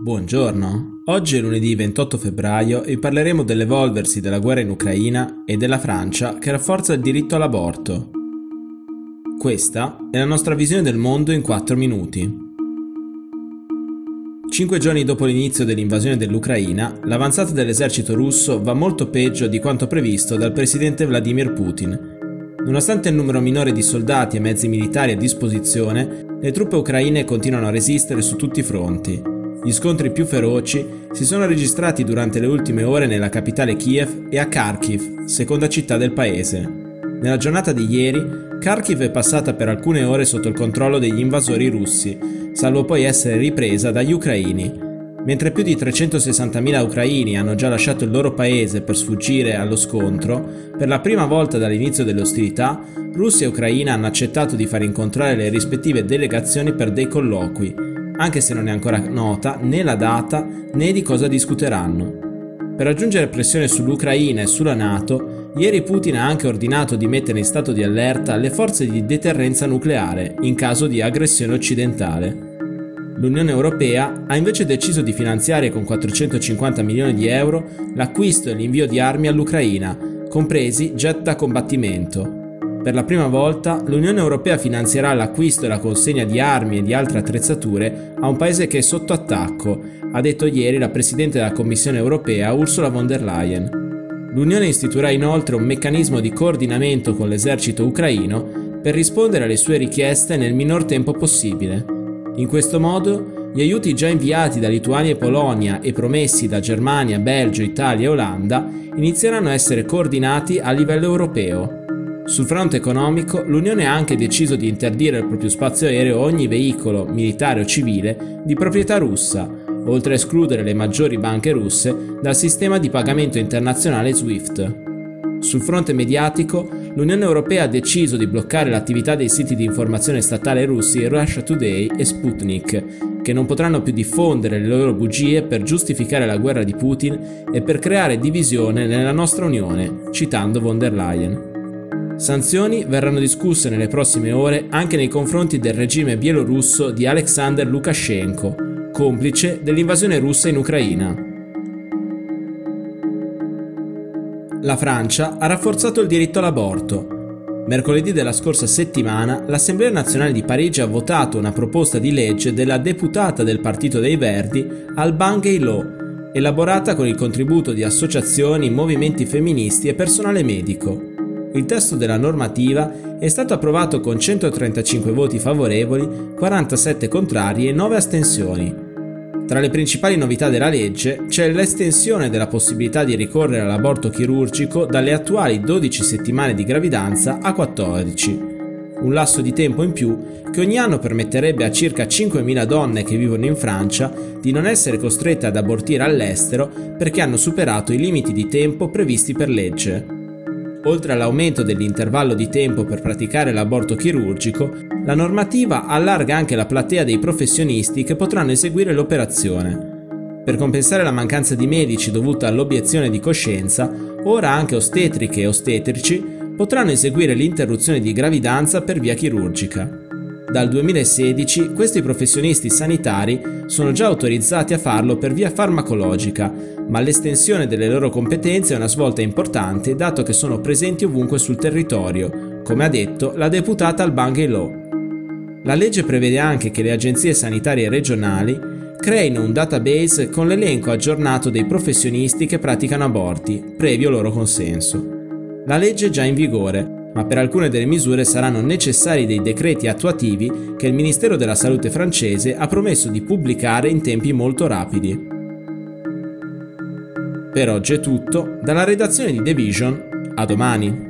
Buongiorno, oggi è lunedì 28 febbraio e parleremo dell'evolversi della guerra in Ucraina e della Francia che rafforza il diritto all'aborto. Questa è la nostra visione del mondo in 4 minuti. Cinque giorni dopo l'inizio dell'invasione dell'Ucraina, l'avanzata dell'esercito russo va molto peggio di quanto previsto dal presidente Vladimir Putin. Nonostante il numero minore di soldati e mezzi militari a disposizione, le truppe ucraine continuano a resistere su tutti i fronti gli scontri più feroci si sono registrati durante le ultime ore nella capitale Kiev e a Kharkiv, seconda città del paese. Nella giornata di ieri, Kharkiv è passata per alcune ore sotto il controllo degli invasori russi, salvo poi essere ripresa dagli ucraini. Mentre più di 360.000 ucraini hanno già lasciato il loro paese per sfuggire allo scontro, per la prima volta dall'inizio delle ostilità, Russia e Ucraina hanno accettato di far incontrare le rispettive delegazioni per dei colloqui, anche se non è ancora nota né la data né di cosa discuteranno. Per aggiungere pressione sull'Ucraina e sulla Nato, ieri Putin ha anche ordinato di mettere in stato di allerta le forze di deterrenza nucleare in caso di aggressione occidentale. L'Unione Europea ha invece deciso di finanziare con 450 milioni di euro l'acquisto e l'invio di armi all'Ucraina, compresi jet da combattimento, per la prima volta l'Unione Europea finanzierà l'acquisto e la consegna di armi e di altre attrezzature a un paese che è sotto attacco, ha detto ieri la Presidente della Commissione Europea Ursula von der Leyen. L'Unione istituirà inoltre un meccanismo di coordinamento con l'esercito ucraino per rispondere alle sue richieste nel minor tempo possibile. In questo modo, gli aiuti già inviati da Lituania e Polonia e promessi da Germania, Belgio, Italia e Olanda inizieranno a essere coordinati a livello europeo sul fronte economico, l'Unione ha anche deciso di interdire al proprio spazio aereo ogni veicolo, militare o civile, di proprietà russa, oltre a escludere le maggiori banche russe dal sistema di pagamento internazionale SWIFT. Sul fronte mediatico, l'Unione Europea ha deciso di bloccare l'attività dei siti di informazione statale russi Russia Today e Sputnik, che non potranno più diffondere le loro bugie per giustificare la guerra di Putin e per creare divisione nella nostra Unione, citando von der Leyen. Sanzioni verranno discusse nelle prossime ore anche nei confronti del regime bielorusso di Alexander Lukashenko, complice dell'invasione russa in Ucraina. La Francia ha rafforzato il diritto all'aborto. Mercoledì della scorsa settimana l'Assemblea nazionale di Parigi ha votato una proposta di legge della deputata del Partito dei Verdi Alban Gaillot, elaborata con il contributo di associazioni, movimenti femministi e personale medico. Il testo della normativa è stato approvato con 135 voti favorevoli, 47 contrari e 9 astensioni. Tra le principali novità della legge c'è l'estensione della possibilità di ricorrere all'aborto chirurgico dalle attuali 12 settimane di gravidanza a 14 un lasso di tempo in più che ogni anno permetterebbe a circa 5.000 donne che vivono in Francia di non essere costrette ad abortire all'estero perché hanno superato i limiti di tempo previsti per legge. Oltre all'aumento dell'intervallo di tempo per praticare l'aborto chirurgico, la normativa allarga anche la platea dei professionisti che potranno eseguire l'operazione. Per compensare la mancanza di medici dovuta all'obiezione di coscienza, ora anche ostetriche e ostetrici potranno eseguire l'interruzione di gravidanza per via chirurgica. Dal 2016 questi professionisti sanitari sono già autorizzati a farlo per via farmacologica, ma l'estensione delle loro competenze è una svolta importante dato che sono presenti ovunque sul territorio, come ha detto la deputata Alban Law. La legge prevede anche che le agenzie sanitarie regionali creino un database con l'elenco aggiornato dei professionisti che praticano aborti, previo loro consenso. La legge è già in vigore ma per alcune delle misure saranno necessari dei decreti attuativi che il Ministero della Salute francese ha promesso di pubblicare in tempi molto rapidi. Per oggi è tutto, dalla redazione di The Vision, a domani.